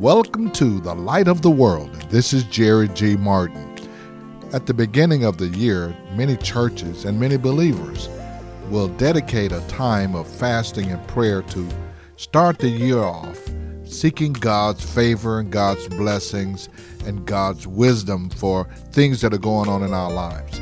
Welcome to the Light of the World. This is Jerry G. Martin. At the beginning of the year, many churches and many believers will dedicate a time of fasting and prayer to start the year off seeking God's favor and God's blessings and God's wisdom for things that are going on in our lives.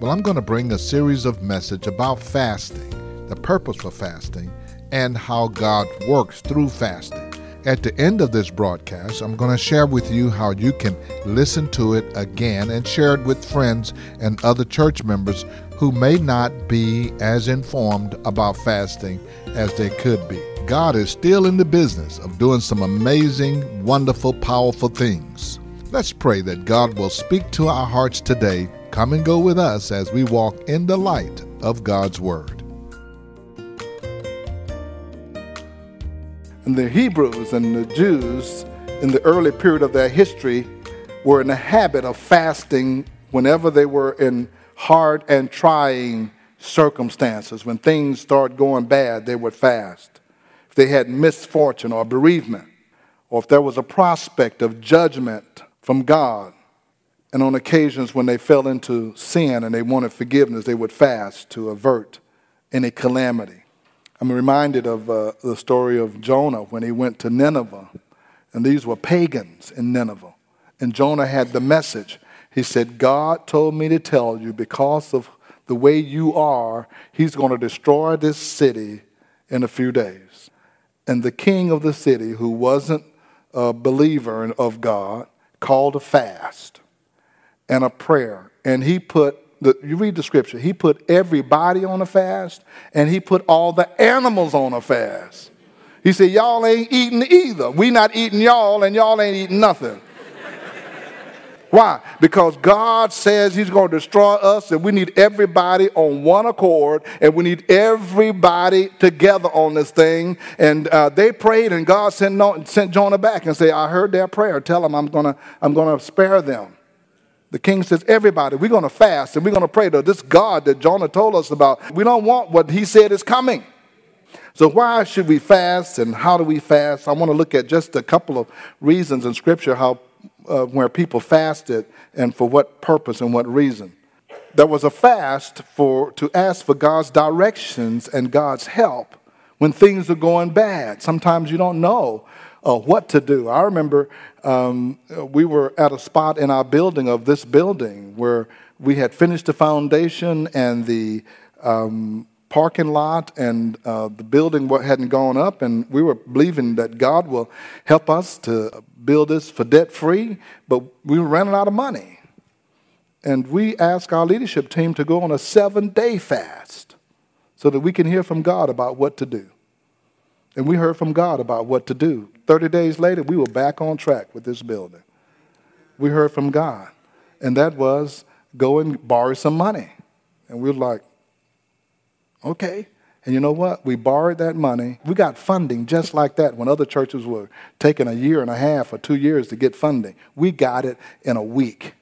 Well, I'm going to bring a series of message about fasting, the purpose for fasting, and how God works through fasting. At the end of this broadcast, I'm going to share with you how you can listen to it again and share it with friends and other church members who may not be as informed about fasting as they could be. God is still in the business of doing some amazing, wonderful, powerful things. Let's pray that God will speak to our hearts today. Come and go with us as we walk in the light of God's Word. And the Hebrews and the Jews in the early period of their history were in the habit of fasting whenever they were in hard and trying circumstances. When things started going bad, they would fast. If they had misfortune or bereavement, or if there was a prospect of judgment from God, and on occasions when they fell into sin and they wanted forgiveness, they would fast to avert any calamity. I'm reminded of uh, the story of Jonah when he went to Nineveh. And these were pagans in Nineveh. And Jonah had the message. He said, God told me to tell you because of the way you are, he's going to destroy this city in a few days. And the king of the city, who wasn't a believer of God, called a fast and a prayer. And he put the, you read the scripture, he put everybody on a fast and he put all the animals on a fast. He said, Y'all ain't eating either. We not eating y'all, and y'all ain't eating nothing. Why? Because God says He's going to destroy us, and we need everybody on one accord, and we need everybody together on this thing. And uh, they prayed, and God sent, no, sent Jonah back and said, I heard their prayer. Tell them I'm going to I'm going to spare them. The king says, Everybody, we're going to fast and we're going to pray to this God that Jonah told us about. We don't want what he said is coming. So, why should we fast and how do we fast? I want to look at just a couple of reasons in Scripture how, uh, where people fasted and for what purpose and what reason. There was a fast for, to ask for God's directions and God's help when things are going bad. Sometimes you don't know uh, what to do. I remember um, we were at a spot in our building of this building where we had finished the foundation and the um, parking lot and uh, the building hadn't gone up, and we were believing that God will help us to build this for debt free, but we were running out of money. And we asked our leadership team to go on a seven day fast so that we can hear from God about what to do. And we heard from God about what to do. 30 days later, we were back on track with this building. We heard from God, and that was go and borrow some money. And we were like, okay. And you know what? We borrowed that money. We got funding just like that when other churches were taking a year and a half or two years to get funding. We got it in a week.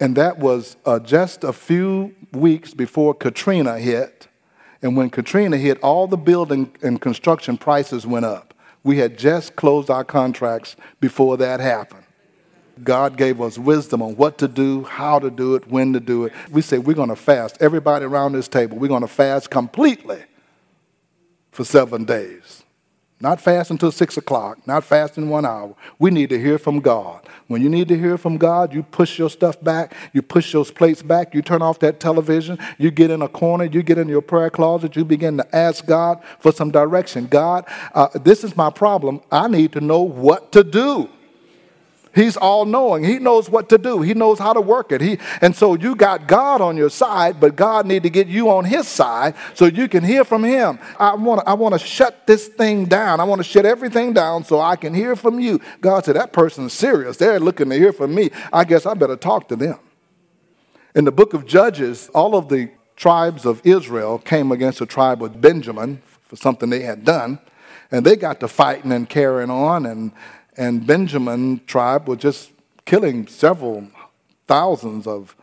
And that was uh, just a few weeks before Katrina hit. And when Katrina hit, all the building and construction prices went up. We had just closed our contracts before that happened. God gave us wisdom on what to do, how to do it, when to do it. We said we're going to fast. Everybody around this table, we're going to fast completely for seven days. Not fast until six o'clock, not fast in one hour. We need to hear from God. When you need to hear from God, you push your stuff back, you push those plates back, you turn off that television, you get in a corner, you get in your prayer closet, you begin to ask God for some direction. God, uh, this is my problem. I need to know what to do. He's all knowing. He knows what to do. He knows how to work it. He, and so you got God on your side, but God need to get you on his side so you can hear from him. I want to I want to shut this thing down. I want to shut everything down so I can hear from you. God said, that person's serious. They're looking to hear from me. I guess I better talk to them. In the book of Judges, all of the tribes of Israel came against the tribe of Benjamin for something they had done. And they got to fighting and carrying on and and Benjamin tribe were just killing several thousands of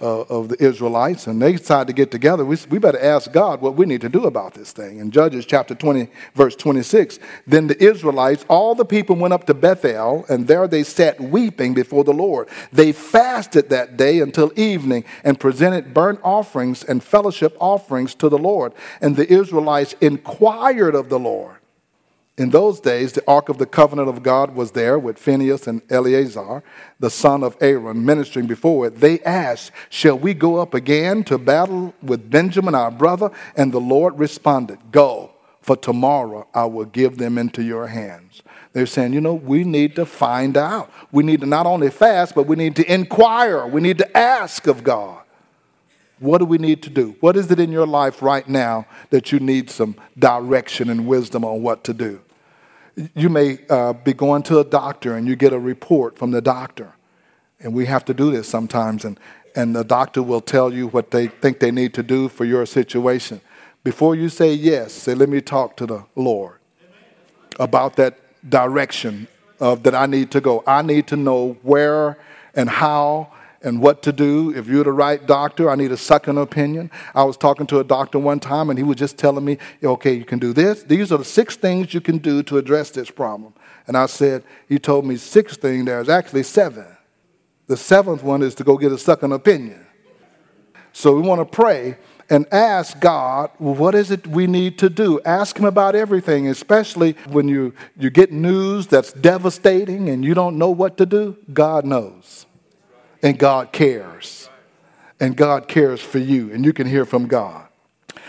uh, of the Israelites, and they decided to get together. We, we better ask God what we need to do about this thing. In Judges chapter 20, verse 26, then the Israelites, all the people went up to Bethel, and there they sat weeping before the Lord. They fasted that day until evening and presented burnt offerings and fellowship offerings to the Lord. And the Israelites inquired of the Lord. In those days, the Ark of the Covenant of God was there with Phinehas and Eleazar, the son of Aaron, ministering before it. They asked, Shall we go up again to battle with Benjamin, our brother? And the Lord responded, Go, for tomorrow I will give them into your hands. They're saying, You know, we need to find out. We need to not only fast, but we need to inquire. We need to ask of God. What do we need to do? What is it in your life right now that you need some direction and wisdom on what to do? You may uh, be going to a doctor and you get a report from the doctor. And we have to do this sometimes. And, and the doctor will tell you what they think they need to do for your situation. Before you say yes, say, Let me talk to the Lord about that direction of that I need to go. I need to know where and how and what to do. If you're the right doctor, I need a second opinion. I was talking to a doctor one time, and he was just telling me, okay, you can do this. These are the six things you can do to address this problem. And I said, he told me six things. There's actually seven. The seventh one is to go get a second opinion. So we want to pray and ask God, well, what is it we need to do? Ask Him about everything, especially when you, you get news that's devastating and you don't know what to do. God knows and God cares. And God cares for you, and you can hear from God.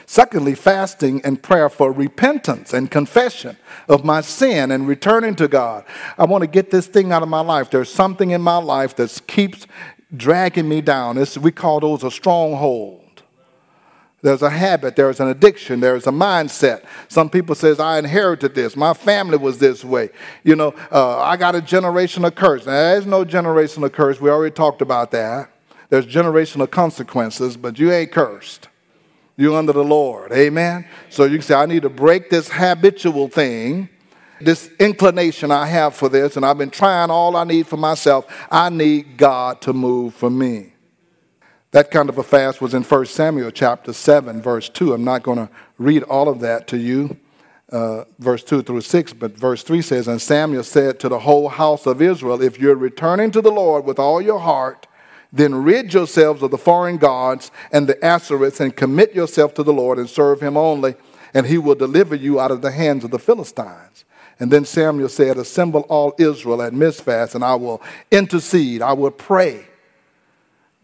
Secondly, fasting and prayer for repentance and confession of my sin and returning to God. I want to get this thing out of my life. There's something in my life that keeps dragging me down. It's, we call those a stronghold. There's a habit, there's an addiction, there's a mindset. Some people says, I inherited this. My family was this way. You know, uh, I got a generational curse. Now, there's no generational curse. We already talked about that. There's generational consequences, but you ain't cursed. You're under the Lord. Amen? So you can say, I need to break this habitual thing this inclination I have for this, and I've been trying all I need for myself. I need God to move for me. That kind of a fast was in 1 Samuel chapter 7, verse 2. I'm not going to read all of that to you, uh, verse 2 through 6, but verse 3 says, And Samuel said to the whole house of Israel, If you're returning to the Lord with all your heart, then rid yourselves of the foreign gods and the Ashtoreths and commit yourself to the Lord and serve him only, and he will deliver you out of the hands of the Philistines. And then Samuel said, Assemble all Israel at Mizpah, and I will intercede, I will pray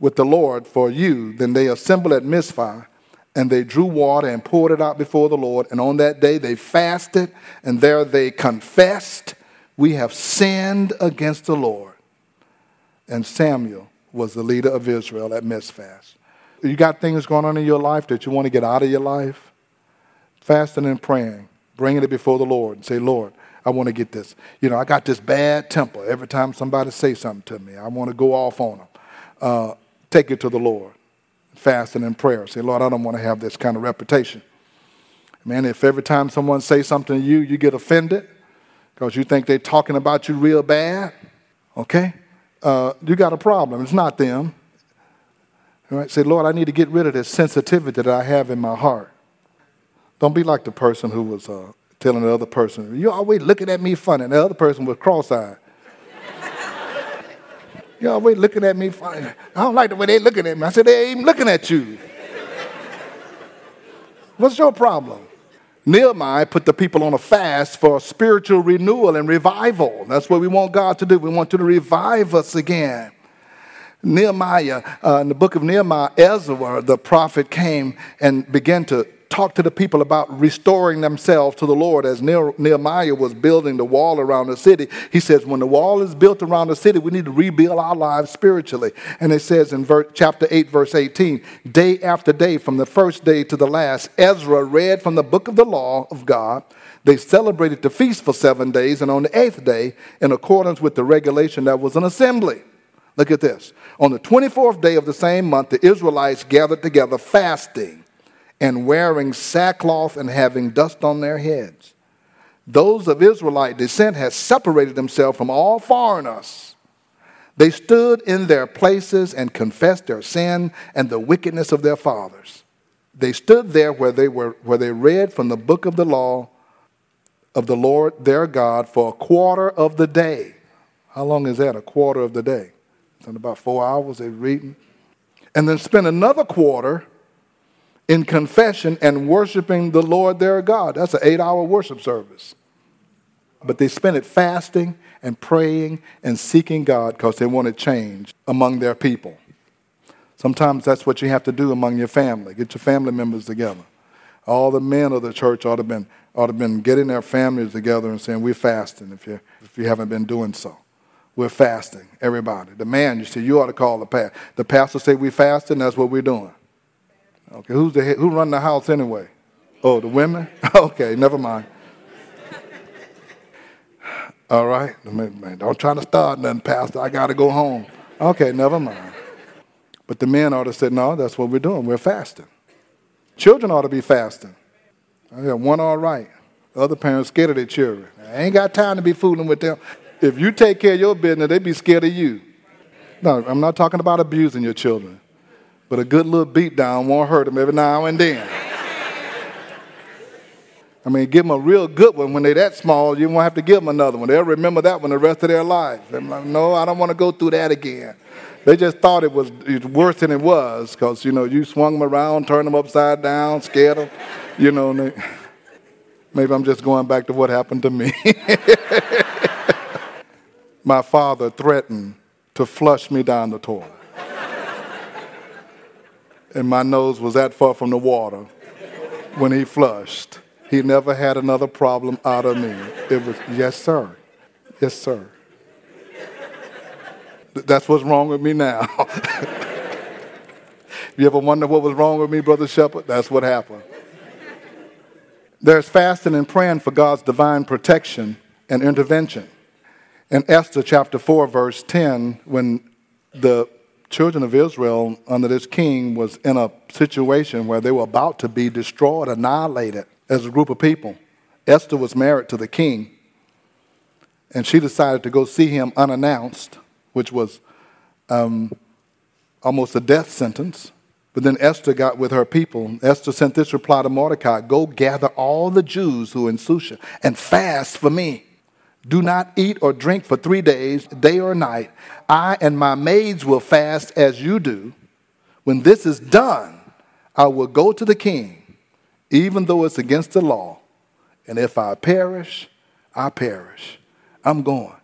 with the Lord for you. Then they assembled at Mizpah, and they drew water and poured it out before the Lord. And on that day they fasted, and there they confessed, We have sinned against the Lord. And Samuel was the leader of Israel at Mizpah. You got things going on in your life that you want to get out of your life? Fasting and praying, bringing it before the Lord, and say, Lord, I want to get this. You know, I got this bad temper. Every time somebody say something to me, I want to go off on them. Uh, take it to the Lord. Fasting and prayer. Say, Lord, I don't want to have this kind of reputation. Man, if every time someone says something to you, you get offended because you think they're talking about you real bad, okay? Uh, you got a problem. It's not them. All right? Say, Lord, I need to get rid of this sensitivity that I have in my heart. Don't be like the person who was uh, telling the other person, You're always looking at me funny. And the other person was cross eyed. Y'all always looking at me. I don't like the way they looking at me. I said, they ain't even looking at you. What's your problem? Nehemiah put the people on a fast for spiritual renewal and revival. That's what we want God to do. We want you to revive us again. Nehemiah, uh, in the book of Nehemiah, Ezra, the prophet, came and began to talk to the people about restoring themselves to the Lord as Nehemiah was building the wall around the city. He says, when the wall is built around the city, we need to rebuild our lives spiritually. And it says in chapter 8, verse 18, day after day, from the first day to the last, Ezra read from the book of the law of God. They celebrated the feast for seven days, and on the eighth day, in accordance with the regulation, there was an assembly. Look at this. On the 24th day of the same month, the Israelites gathered together fasting and wearing sackcloth and having dust on their heads. Those of Israelite descent had separated themselves from all foreigners. They stood in their places and confessed their sin and the wickedness of their fathers. They stood there where they, were, where they read from the book of the law of the Lord their God for a quarter of the day. How long is that? A quarter of the day. It's about four hours they're reading. And then spend another quarter in confession and worshiping the Lord their God. That's an eight hour worship service. But they spent it fasting and praying and seeking God because they wanted change among their people. Sometimes that's what you have to do among your family. Get your family members together. All the men of the church ought to have been, ought to been getting their families together and saying, We're fasting if you, if you haven't been doing so. We're fasting, everybody. The man, you see, you ought to call the pastor. The pastor say we're fasting, that's what we're doing. Okay, who's the who run the house anyway? Oh, the women? okay, never mind. All right, don't try to start nothing, Pastor. I got to go home. Okay, never mind. But the men ought to say, no, that's what we're doing. We're fasting. Children ought to be fasting. I got one all right. Other parents scared of their children. I ain't got time to be fooling with them. If you take care of your business, they be scared of you. No, I'm not talking about abusing your children. But a good little beat down won't hurt them every now and then. I mean, give them a real good one when they're that small. You won't have to give them another one. They'll remember that one the rest of their lives. I'm like, no, I don't want to go through that again. They just thought it was worse than it was because, you know, you swung them around, turned them upside down, scared them. You know, they, maybe I'm just going back to what happened to me. My father threatened to flush me down the toilet and my nose was that far from the water when he flushed. He never had another problem out of me. It was, yes, sir. Yes, sir. That's what's wrong with me now. you ever wonder what was wrong with me, Brother Shepherd? That's what happened. There's fasting and praying for God's divine protection and intervention. In Esther chapter 4, verse 10, when the children of Israel under this king was in a situation where they were about to be destroyed, annihilated as a group of people. Esther was married to the king, and she decided to go see him unannounced, which was um, almost a death sentence. But then Esther got with her people. Esther sent this reply to Mordecai Go gather all the Jews who are in Susa and fast for me. Do not eat or drink for three days, day or night. I and my maids will fast as you do. When this is done, I will go to the king, even though it's against the law. And if I perish, I perish. I'm going.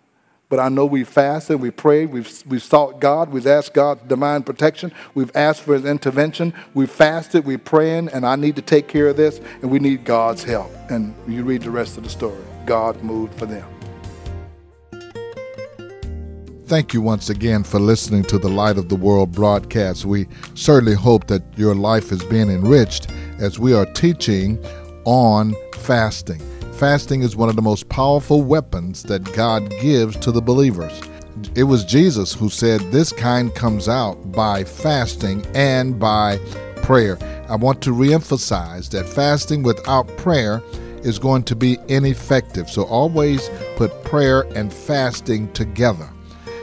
But I know we fasted, we prayed, we've, we've sought God, we've asked God's divine protection, we've asked for His intervention, we've fasted, we're praying, and I need to take care of this, and we need God's help. And you read the rest of the story. God moved for them. Thank you once again for listening to the Light of the World broadcast. We certainly hope that your life is being enriched as we are teaching on fasting. Fasting is one of the most powerful weapons that God gives to the believers. It was Jesus who said this kind comes out by fasting and by prayer. I want to reemphasize that fasting without prayer is going to be ineffective. So always put prayer and fasting together.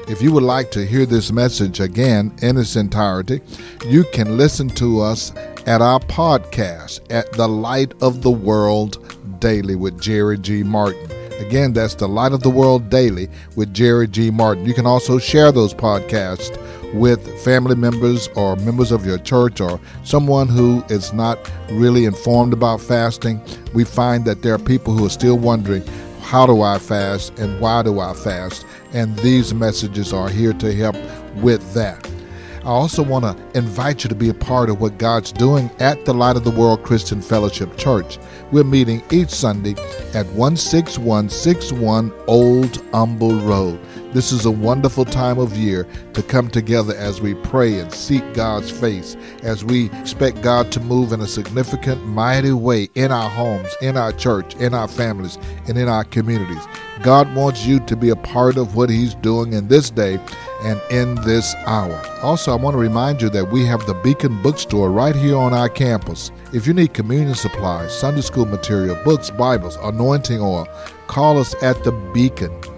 If you would like to hear this message again in its entirety, you can listen to us at our podcast at The Light of the World Daily with Jerry G. Martin. Again, that's The Light of the World Daily with Jerry G. Martin. You can also share those podcasts with family members or members of your church or someone who is not really informed about fasting. We find that there are people who are still wondering how do I fast and why do I fast? And these messages are here to help with that. I also want to invite you to be a part of what God's doing at the Light of the World Christian Fellowship Church. We're meeting each Sunday at 16161 Old Humble Road. This is a wonderful time of year to come together as we pray and seek God's face, as we expect God to move in a significant, mighty way in our homes, in our church, in our families, and in our communities. God wants you to be a part of what He's doing in this day and in this hour. Also, I want to remind you that we have the Beacon Bookstore right here on our campus. If you need communion supplies, Sunday school material, books, Bibles, anointing oil, call us at the Beacon,